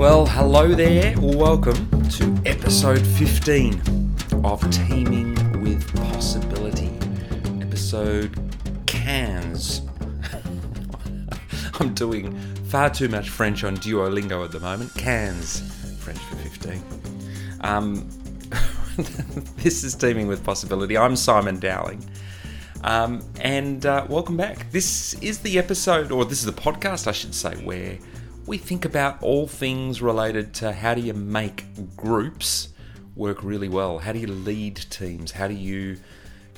Well, hello there. Welcome to episode 15 of Teaming with Possibility. Episode quinze. I'm doing far too much French on Duolingo at the moment. Quinze. French for 15. Um, this is Teaming with Possibility. I'm Simon Dowling. Um, and uh, welcome back. This is the episode, or this is the podcast, I should say, where we think about all things related to how do you make groups work really well? How do you lead teams? How do you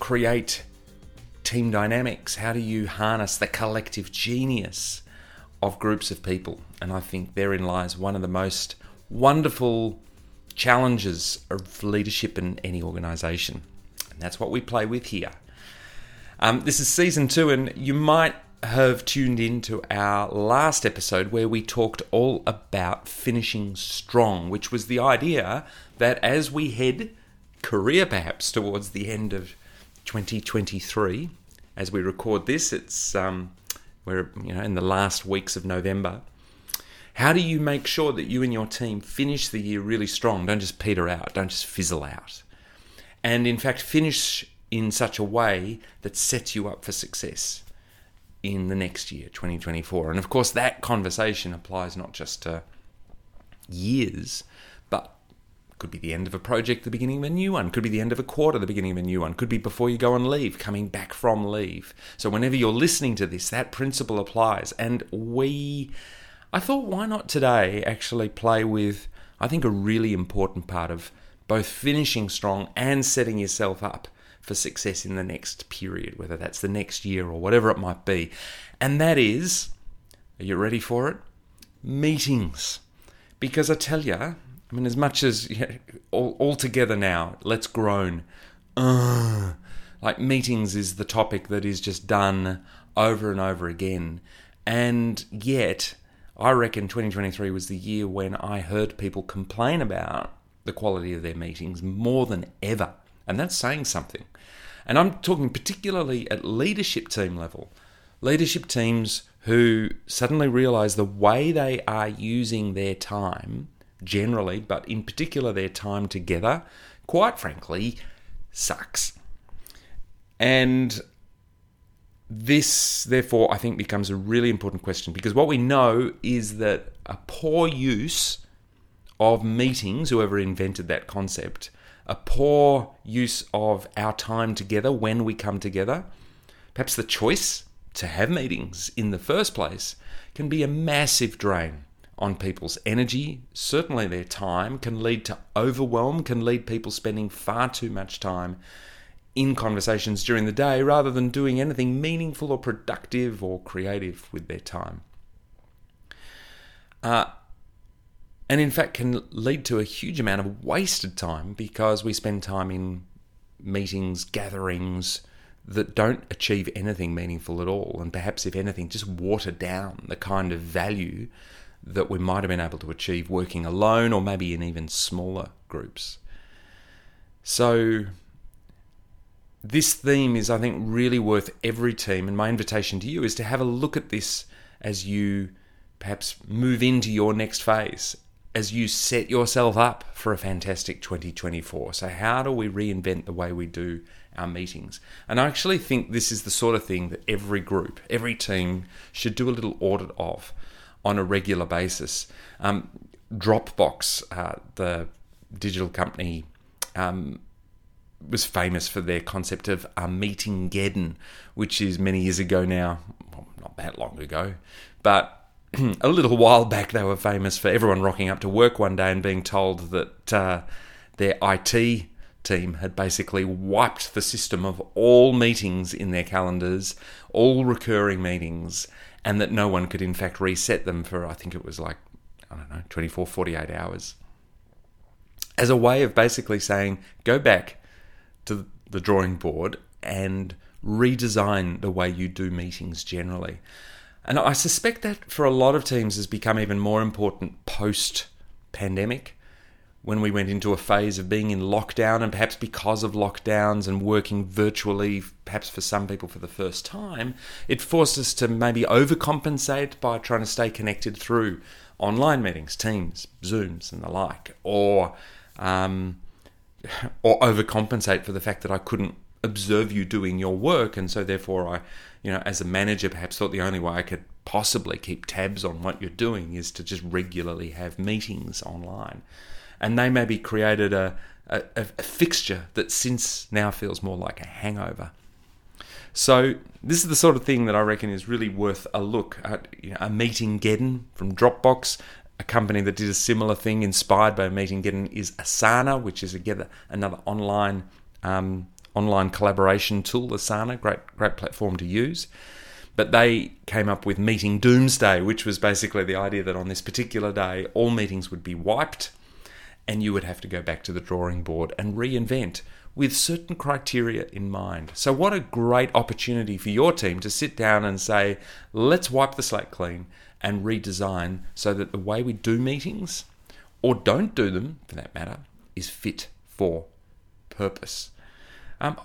create team dynamics? How do you harness the collective genius of groups of people? And I think therein lies one of the most wonderful challenges of leadership in any organization. And that's what we play with here. Um, this is season two, and you might have tuned in to our last episode where we talked all about finishing strong, which was the idea that as we head career perhaps towards the end of 2023, as we record this, it's um, we're you know in the last weeks of November. How do you make sure that you and your team finish the year really strong? Don't just peter out, don't just fizzle out. And in fact, finish in such a way that sets you up for success in the next year, 2024. And of course, that conversation applies not just to years, but could be the end of a project, the beginning of a new one, could be the end of a quarter, the beginning of a new one, could be before you go on leave, coming back from leave. So, whenever you're listening to this, that principle applies. And we, I thought, why not today actually play with, I think, a really important part of both finishing strong and setting yourself up for success in the next period, whether that's the next year or whatever it might be. And that is, are you ready for it? Meetings. Because I tell you, I mean, as much as you know, all, all together now, let's groan. Uh, like meetings is the topic that is just done over and over again. And yet, I reckon 2023 was the year when I heard people complain about the quality of their meetings more than ever. And that's saying something. And I'm talking particularly at leadership team level. Leadership teams who suddenly realize the way they are using their time, generally, but in particular their time together, quite frankly, sucks. And this, therefore, I think becomes a really important question because what we know is that a poor use of meetings, whoever invented that concept, a poor use of our time together when we come together, perhaps the choice to have meetings in the first place can be a massive drain on people's energy, certainly their time, can lead to overwhelm, can lead people spending far too much time in conversations during the day rather than doing anything meaningful or productive or creative with their time. Uh, and in fact can lead to a huge amount of wasted time because we spend time in meetings, gatherings that don't achieve anything meaningful at all, and perhaps, if anything, just water down the kind of value that we might have been able to achieve working alone or maybe in even smaller groups. So, this theme is, I think, really worth every team, and my invitation to you is to have a look at this as you perhaps move into your next phase as you set yourself up for a fantastic 2024. So, how do we reinvent the way we do our meetings? And I actually think this is the sort of thing that every group, every team should do a little audit of on a regular basis. Um, Dropbox, uh, the digital company, um, was famous for their concept of a Meetingeddon, which is many years ago now, well, not that long ago, but a little while back, they were famous for everyone rocking up to work one day and being told that uh, their IT team had basically wiped the system of all meetings in their calendars, all recurring meetings, and that no one could, in fact, reset them for, I think it was like, I don't know, 24, 48 hours. As a way of basically saying, go back to the drawing board and redesign the way you do meetings generally. And I suspect that for a lot of teams has become even more important post pandemic, when we went into a phase of being in lockdown, and perhaps because of lockdowns and working virtually, perhaps for some people for the first time, it forced us to maybe overcompensate by trying to stay connected through online meetings, Teams, Zooms, and the like, or um, or overcompensate for the fact that I couldn't observe you doing your work, and so therefore I, you know, as a manager, perhaps thought the only way I could possibly keep tabs on what you're doing is to just regularly have meetings online and they maybe created a, a, a fixture that since now feels more like a hangover. So this is the sort of thing that I reckon is really worth a look at. You know, a Meetingeddon from Dropbox, a company that did a similar thing inspired by Meetingeddon is Asana, which is again another online um, online collaboration tool. Asana, great great platform to use. But they came up with Meeting Doomsday, which was basically the idea that on this particular day all meetings would be wiped and you would have to go back to the drawing board and reinvent with certain criteria in mind. So, what a great opportunity for your team to sit down and say, let's wipe the slate clean and redesign so that the way we do meetings, or don't do them for that matter, is fit for purpose. Um,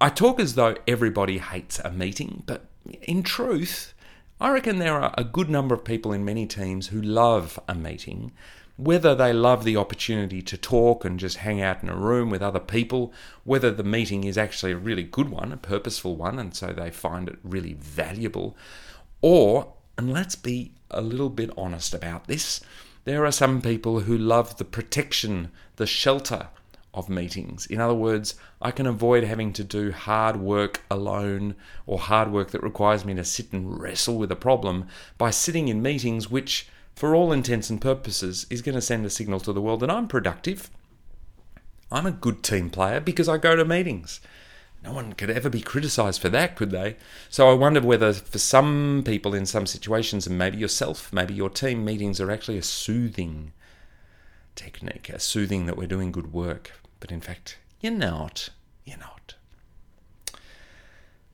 I talk as though everybody hates a meeting, but in truth, I reckon there are a good number of people in many teams who love a meeting. Whether they love the opportunity to talk and just hang out in a room with other people, whether the meeting is actually a really good one, a purposeful one, and so they find it really valuable, or, and let's be a little bit honest about this, there are some people who love the protection, the shelter of meetings. In other words, I can avoid having to do hard work alone or hard work that requires me to sit and wrestle with a problem by sitting in meetings which for all intents and purposes, is going to send a signal to the world that I'm productive. I'm a good team player because I go to meetings. No one could ever be criticized for that, could they? So I wonder whether for some people in some situations, and maybe yourself, maybe your team, meetings are actually a soothing technique, a soothing that we're doing good work. But in fact, you're not. You're not.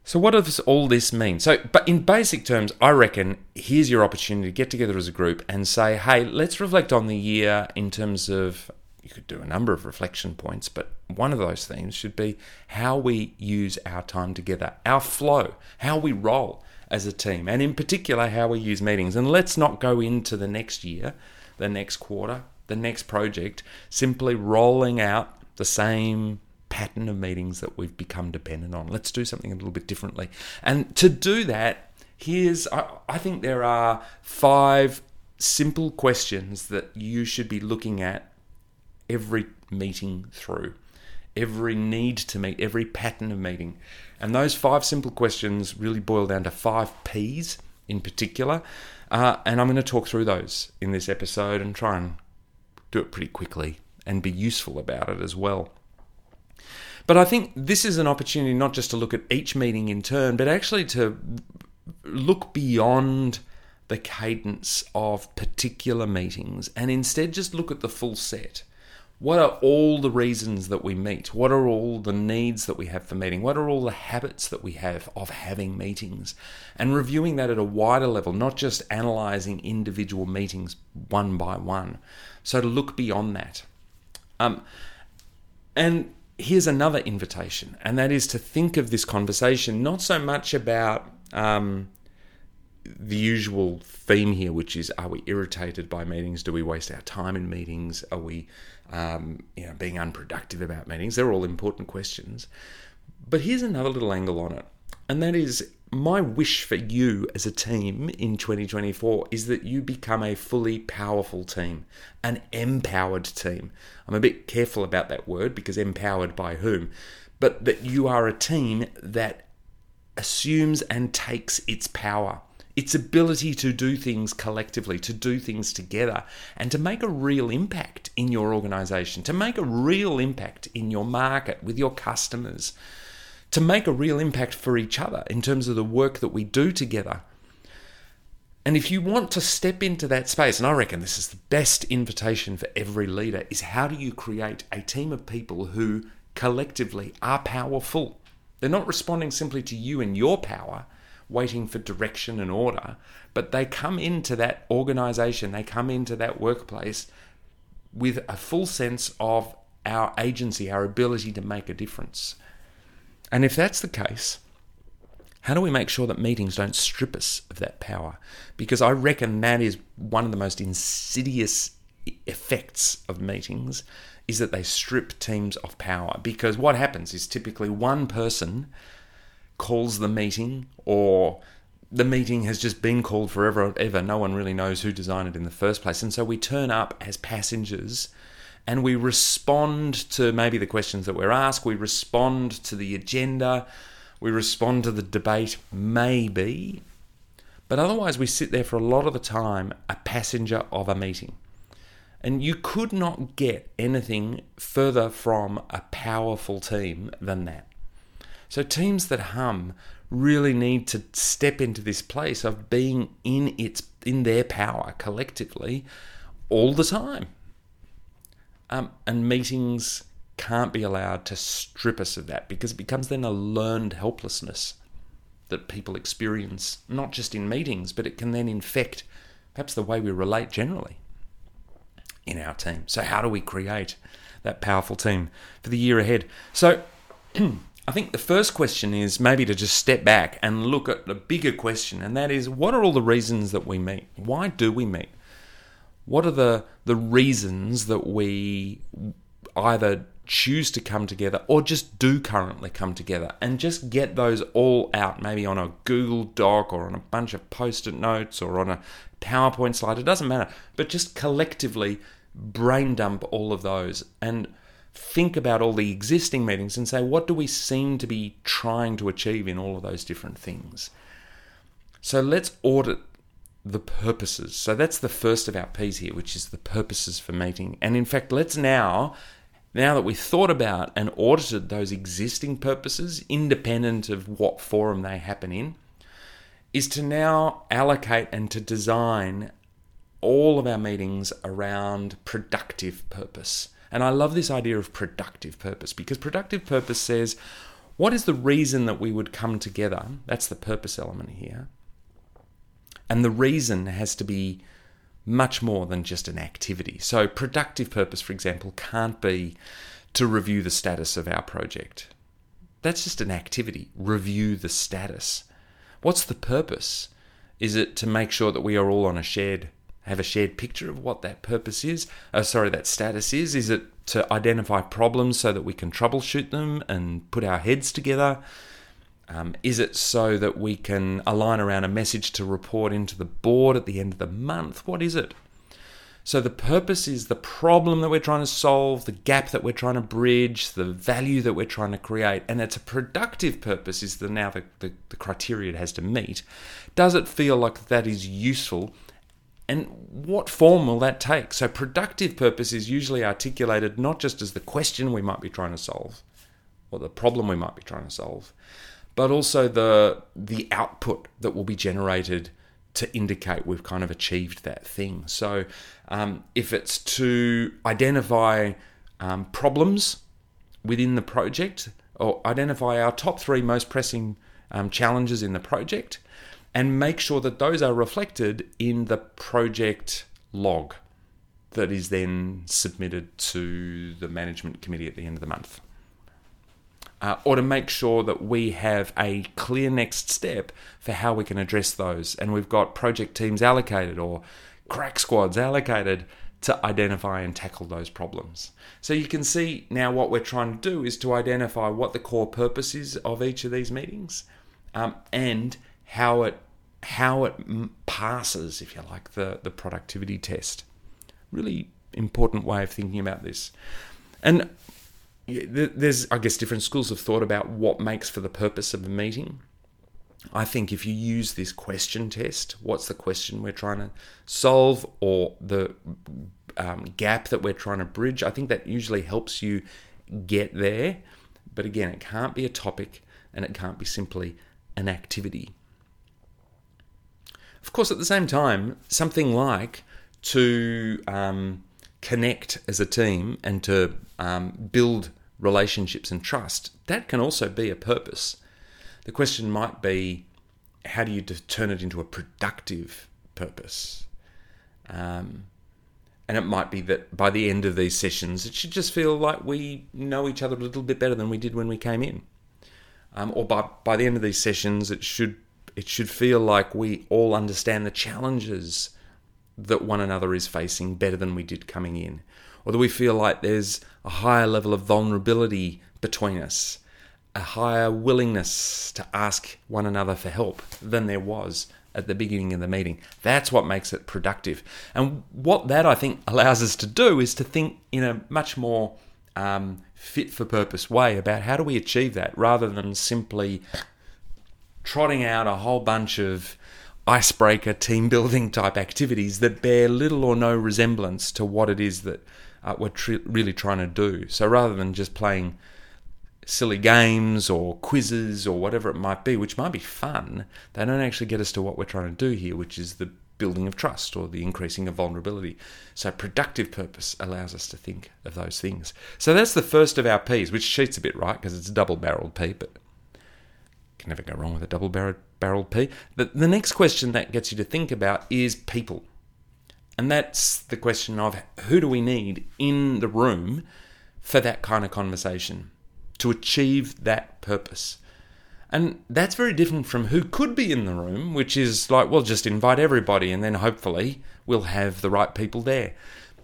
So, what does all this mean? So, but in basic terms, I reckon here's your opportunity to get together as a group and say, hey, let's reflect on the year in terms of, you could do a number of reflection points, but one of those themes should be how we use our time together, our flow, how we roll as a team, and in particular, how we use meetings. And let's not go into the next year, the next quarter, the next project, simply rolling out the same pattern of meetings that we've become dependent on. Let's do something a little bit differently. And to do that, here's I, I think there are five simple questions that you should be looking at every meeting through, every need to meet, every pattern of meeting. And those five simple questions really boil down to five P's in particular. Uh, and I'm going to talk through those in this episode and try and do it pretty quickly and be useful about it as well. But I think this is an opportunity not just to look at each meeting in turn, but actually to look beyond the cadence of particular meetings and instead just look at the full set. What are all the reasons that we meet? What are all the needs that we have for meeting? What are all the habits that we have of having meetings? And reviewing that at a wider level, not just analysing individual meetings one by one. So to look beyond that. Um, and here's another invitation, and that is to think of this conversation not so much about um, the usual theme here, which is are we irritated by meetings? Do we waste our time in meetings? Are we um, you know, being unproductive about meetings? They're all important questions. But here's another little angle on it, and that is my wish for you as a team in 2024 is that you become a fully powerful team, an empowered team. I'm a bit careful about that word because empowered by whom, but that you are a team that assumes and takes its power, its ability to do things collectively, to do things together, and to make a real impact in your organization, to make a real impact in your market with your customers to make a real impact for each other in terms of the work that we do together. And if you want to step into that space, and I reckon this is the best invitation for every leader, is how do you create a team of people who collectively are powerful? They're not responding simply to you and your power, waiting for direction and order, but they come into that organization, they come into that workplace with a full sense of our agency, our ability to make a difference. And if that's the case, how do we make sure that meetings don't strip us of that power? Because I reckon that is one of the most insidious effects of meetings is that they strip teams of power. Because what happens is typically one person calls the meeting or the meeting has just been called forever and ever. No one really knows who designed it in the first place. And so we turn up as passengers and we respond to maybe the questions that we're asked, we respond to the agenda, we respond to the debate, maybe. But otherwise, we sit there for a lot of the time, a passenger of a meeting. And you could not get anything further from a powerful team than that. So, teams that hum really need to step into this place of being in its in their power collectively all the time. Um, and meetings can't be allowed to strip us of that because it becomes then a learned helplessness that people experience, not just in meetings, but it can then infect perhaps the way we relate generally in our team. So, how do we create that powerful team for the year ahead? So, I think the first question is maybe to just step back and look at the bigger question, and that is what are all the reasons that we meet? Why do we meet? What are the the reasons that we either choose to come together or just do currently come together and just get those all out maybe on a Google Doc or on a bunch of post-it notes or on a PowerPoint slide it doesn't matter but just collectively brain dump all of those and think about all the existing meetings and say what do we seem to be trying to achieve in all of those different things? So let's audit the purposes. So that's the first of our P's here, which is the purposes for meeting. And in fact, let's now, now that we've thought about and audited those existing purposes, independent of what forum they happen in, is to now allocate and to design all of our meetings around productive purpose. And I love this idea of productive purpose because productive purpose says, what is the reason that we would come together? That's the purpose element here and the reason has to be much more than just an activity. So, productive purpose, for example, can't be to review the status of our project. That's just an activity. Review the status. What's the purpose? Is it to make sure that we are all on a shared, have a shared picture of what that purpose is? Uh, sorry, that status is? Is it to identify problems so that we can troubleshoot them and put our heads together? Um, is it so that we can align around a message to report into the board at the end of the month? What is it? So, the purpose is the problem that we're trying to solve, the gap that we're trying to bridge, the value that we're trying to create, and it's a productive purpose, is the now the, the, the criteria it has to meet. Does it feel like that is useful? And what form will that take? So, productive purpose is usually articulated not just as the question we might be trying to solve or the problem we might be trying to solve, but also the the output that will be generated to indicate we've kind of achieved that thing. So, um, if it's to identify um, problems within the project or identify our top three most pressing um, challenges in the project and make sure that those are reflected in the project log that is then submitted to the management committee at the end of the month uh, or to make sure that we have a clear next step for how we can address those. And we've got project teams allocated or crack squads allocated to identify and tackle those problems. So you can see now what we're trying to do is to identify what the core purpose is of each of these meetings um, and how it how it passes, if you like, the, the productivity test. Really important way of thinking about this. And there's, I guess, different schools of thought about what makes for the purpose of a meeting. I think if you use this question test, what's the question we're trying to solve or the um, gap that we're trying to bridge, I think that usually helps you get there. But again, it can't be a topic and it can't be simply an activity. Of course, at the same time, something like to um, connect as a team and to um, build relationships and trust, that can also be a purpose. The question might be how do you turn it into a productive purpose? Um, And it might be that by the end of these sessions, it should just feel like we know each other a little bit better than we did when we came in. Um, or by, by the end of these sessions, it should it should feel like we all understand the challenges that one another is facing better than we did coming in. Or do we feel like there's a higher level of vulnerability between us, a higher willingness to ask one another for help than there was at the beginning of the meeting. That's what makes it productive. And what that I think allows us to do is to think in a much more um, fit for purpose way about how do we achieve that rather than simply trotting out a whole bunch of icebreaker team building type activities that bear little or no resemblance to what it is that uh, we're tr- really trying to do. So rather than just playing silly games or quizzes or whatever it might be, which might be fun, they don't actually get us to what we're trying to do here, which is the building of trust or the increasing of vulnerability. So productive purpose allows us to think of those things. So that's the first of our P's, which cheats a bit, right? Because it's a double-barreled P, but can never go wrong with a double-barreled P. The, the next question that gets you to think about is people. And that's the question of who do we need in the room for that kind of conversation? to achieve that purpose. And that's very different from who could be in the room, which is like, well, just invite everybody and then hopefully we'll have the right people there.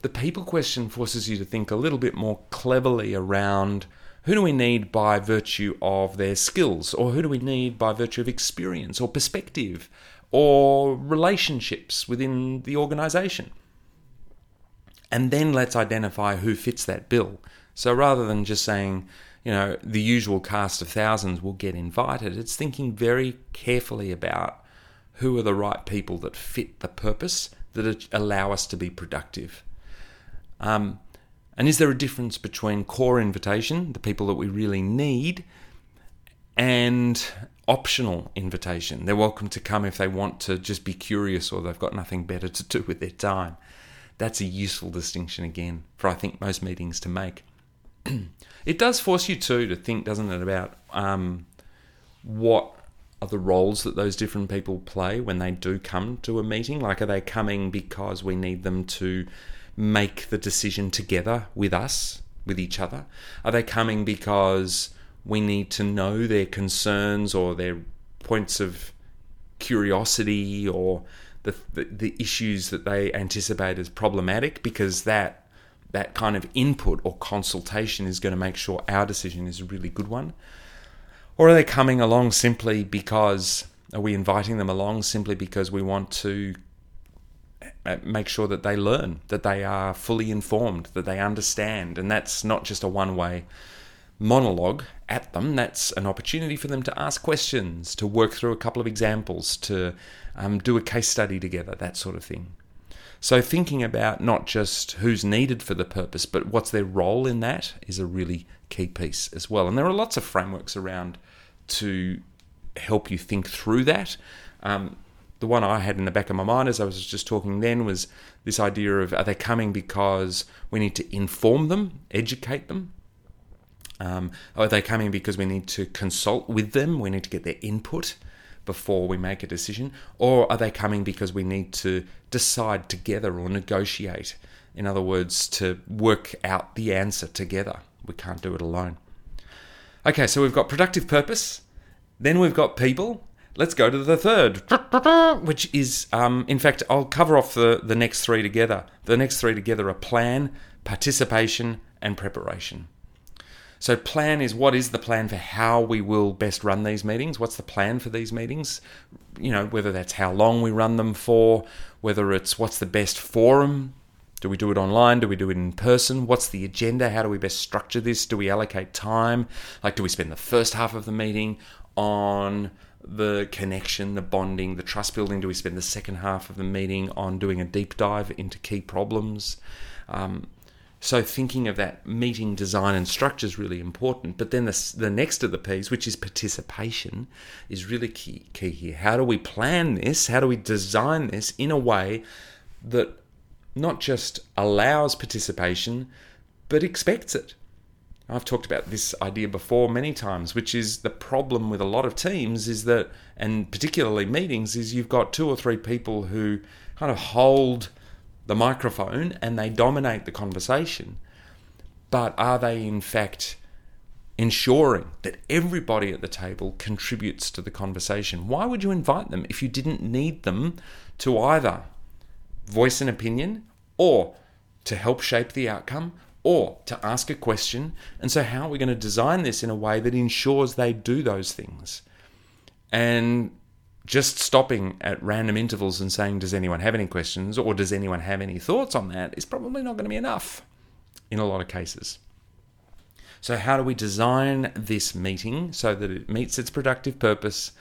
The people question forces you to think a little bit more cleverly around who do we need by virtue of their skills, or who do we need by virtue of experience, or perspective, or relationships within the organization. And then let's identify who fits that bill. So rather than just saying, you know, the usual cast of thousands will get invited. It's thinking very carefully about who are the right people that fit the purpose that allow us to be productive. Um, and is there a difference between core invitation, the people that we really need, and optional invitation? They're welcome to come if they want to just be curious or they've got nothing better to do with their time. That's a useful distinction again for I think most meetings to make. it does force you too to think, doesn't it, about um, what are the roles that those different people play when they do come to a meeting? Like, are they coming because we need them to make the decision together with us, with each other? Are they coming because we need to know their concerns or their points of curiosity or the, the, the issues that they anticipate as problematic? Because that that kind of input or consultation is going to make sure our decision is a really good one? Or are they coming along simply because, are we inviting them along simply because we want to uh, make sure that they learn, that they are fully informed, that they understand? And that's not just a one way monologue at them, that's an opportunity for them to ask questions, to work through a couple of examples, to um, do a case study together, that sort of thing. So, thinking about not just who's needed for the purpose, but what's their role in that is a really key piece as well. And there are lots of frameworks around to help you think through that. Um, the one I had in the back of my mind as I was just talking then was this idea of are they coming because we need to inform them, educate them? Um, are they coming because we need to consult with them? We need to get their input before we make a decision? Or are they coming because we need to decide together or negotiate? In other words, to work out the answer together. We can't do it alone. Okay, so we've got productive purpose, then we've got people. Let's go to the third, which is, um, in fact, I'll cover off the, the next three together. The next three together are plan, participation, and preparation. So, plan is what is the plan for how we will best run these meetings? What's the plan for these meetings? You know, whether that's how long we run them for, whether it's what's the best forum. Do we do it online? Do we do it in person? What's the agenda? How do we best structure this? Do we allocate time? Like, do we spend the first half of the meeting on the connection, the bonding, the trust building? Do we spend the second half of the meeting on doing a deep dive into key problems? Um, so thinking of that meeting design and structure is really important. But then the, the next of the P's, which is participation, is really key, key here. How do we plan this? How do we design this in a way that not just allows participation, but expects it? I've talked about this idea before many times, which is the problem with a lot of teams is that, and particularly meetings, is you've got two or three people who kind of hold the microphone and they dominate the conversation. But are they, in fact, ensuring that everybody at the table contributes to the conversation? Why would you invite them if you didn't need them to either voice an opinion or to help shape the outcome or to ask a question? And so, how are we going to design this in a way that ensures they do those things? And just stopping at random intervals and saying, Does anyone have any questions or does anyone have any thoughts on that is probably not going to be enough in a lot of cases. So, how do we design this meeting so that it meets its productive purpose,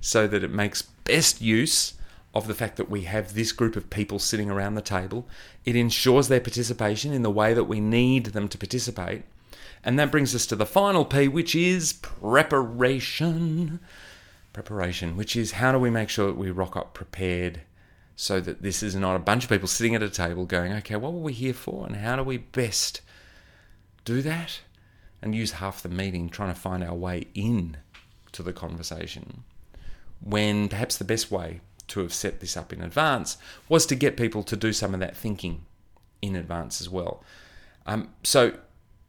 so that it makes best use of the fact that we have this group of people sitting around the table? It ensures their participation in the way that we need them to participate. And that brings us to the final P, which is preparation preparation, which is how do we make sure that we rock up prepared so that this is not a bunch of people sitting at a table going, okay, what were we here for? And how do we best do that? And use half the meeting trying to find our way in to the conversation when perhaps the best way to have set this up in advance was to get people to do some of that thinking in advance as well. Um, so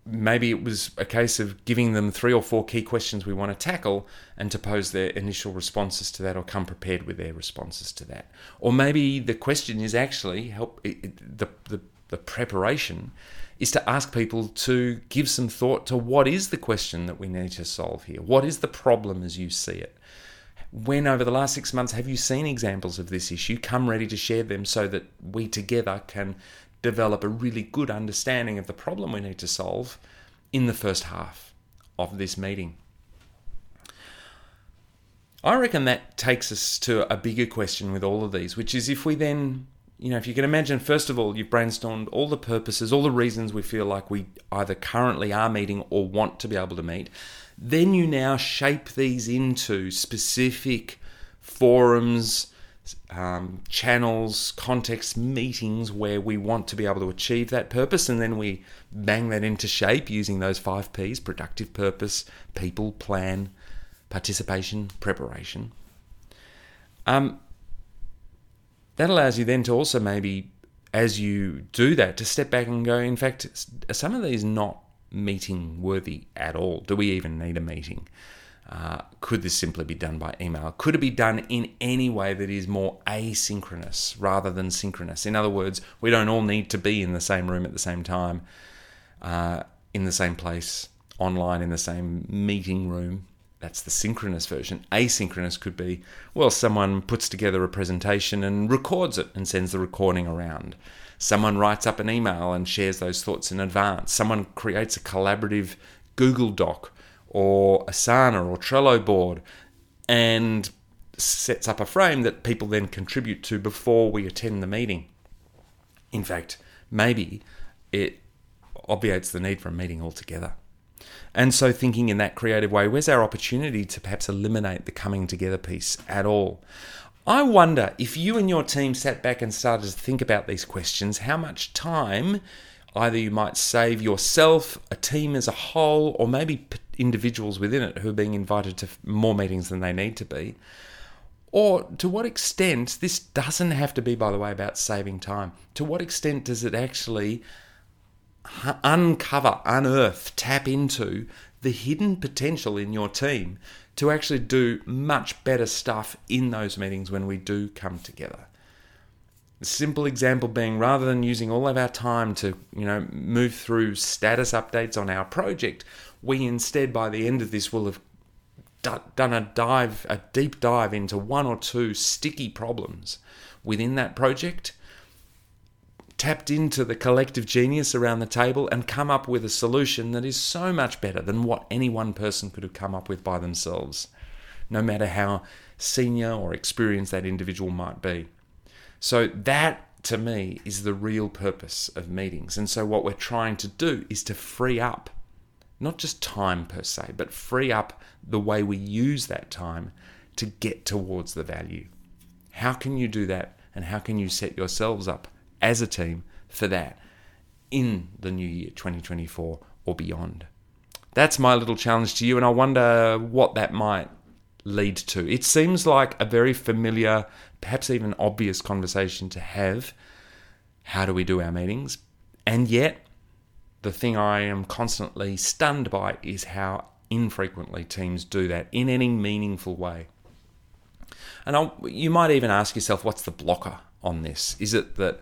maybe it was a case of giving them three or four key questions we want to tackle and to pose their initial responses to that or come prepared with their responses to that. Or maybe the question is actually help the, the, the preparation is to ask people to give some thought to what is the question that we need to solve here? What is the problem as you see it? When over the last six months have you seen examples of this issue? Come ready to share them so that we together can develop a really good understanding of the problem we need to solve in the first half of this meeting. I reckon that takes us to a bigger question with all of these, which is if we then, you know, if you can imagine, first of all, you've brainstormed all the purposes, all the reasons we feel like we either currently are meeting or want to be able to meet, then you now shape these into specific forums, um, channels, contexts, meetings where we want to be able to achieve that purpose, and then we bang that into shape using those five P's productive purpose, people, plan, participation, preparation. Um, that allows you then to also maybe, as you do that, to step back and go, in fact, are some of these not meeting worthy at all? Do we even need a meeting? Uh, could this simply be done by email? Could it be done in any way that is more asynchronous rather than synchronous? In other words, we don't all need to be in the same room at the same time, uh, in the same place, online in the same meeting room. That's the synchronous version. Asynchronous could be, well, someone puts together a presentation and records it and sends the recording around. Someone writes up an email and shares those thoughts in advance. Someone creates a collaborative Google Doc or Asana or Trello board and sets up a frame that people then contribute to before we attend the meeting. In fact, maybe it obviates the need for a meeting altogether. And so, thinking in that creative way, where's our opportunity to perhaps eliminate the coming together piece at all? I wonder if you and your team sat back and started to think about these questions, how much time either you might save yourself, a team as a whole, or maybe individuals within it who are being invited to more meetings than they need to be. Or to what extent, this doesn't have to be, by the way, about saving time. To what extent does it actually uncover, unearth, tap into the hidden potential in your team to actually do much better stuff in those meetings when we do come together? A simple example being rather than using all of our time to, you know, move through status updates on our project, we instead by the end of this will have done a dive, a deep dive into one or two sticky problems within that project, tapped into the collective genius around the table, and come up with a solution that is so much better than what any one person could have come up with by themselves, no matter how senior or experienced that individual might be. So that to me is the real purpose of meetings. And so what we're trying to do is to free up not just time per se, but free up the way we use that time to get towards the value. How can you do that? And how can you set yourselves up as a team for that in the new year 2024 or beyond? That's my little challenge to you, and I wonder what that might lead to. It seems like a very familiar, perhaps even obvious conversation to have. how do we do our meetings? And yet, the thing I am constantly stunned by is how infrequently teams do that in any meaningful way. And I'll, you might even ask yourself, what's the blocker on this? Is it that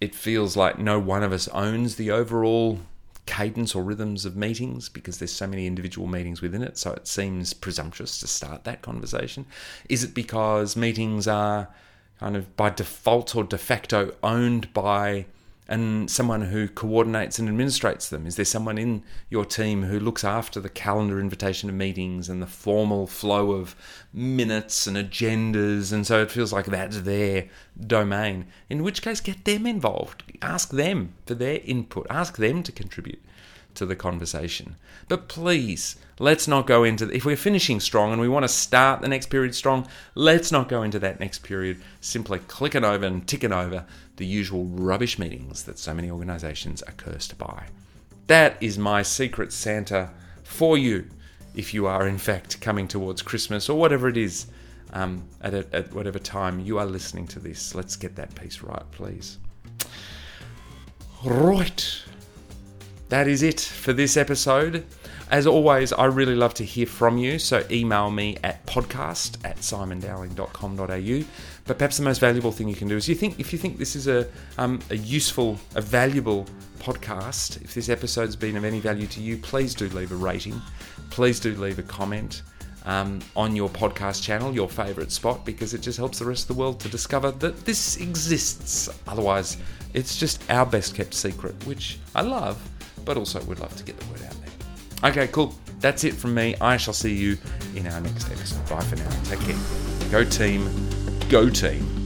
it feels like no one of us owns the overall cadence or rhythms of meetings because there's so many individual meetings within it, so it seems presumptuous to start that conversation? Is it because meetings are kind of by default or de facto owned by and someone who coordinates and administrates them? Is there someone in your team who looks after the calendar invitation of meetings and the formal flow of minutes and agendas? And so it feels like that's their domain. In which case, get them involved. Ask them for their input, ask them to contribute to the conversation. But please, let's not go into if we're finishing strong and we want to start the next period strong, let's not go into that next period simply clicking over and ticking over the usual rubbish meetings that so many organizations are cursed by. That is my secret Santa for you if you are in fact coming towards Christmas or whatever it is um, at, a, at whatever time you are listening to this. Let's get that piece right, please. Right that is it for this episode. As always, I really love to hear from you, so email me at podcast at simondowling.com.au. But perhaps the most valuable thing you can do is you think if you think this is a, um, a useful, a valuable podcast, if this episode's been of any value to you, please do leave a rating. Please do leave a comment. Um, on your podcast channel, your favourite spot, because it just helps the rest of the world to discover that this exists. Otherwise, it's just our best kept secret, which I love but also we'd love to get the word out there. Okay, cool. That's it from me. I shall see you in our next episode. Bye for now. Take care. Go team. Go team.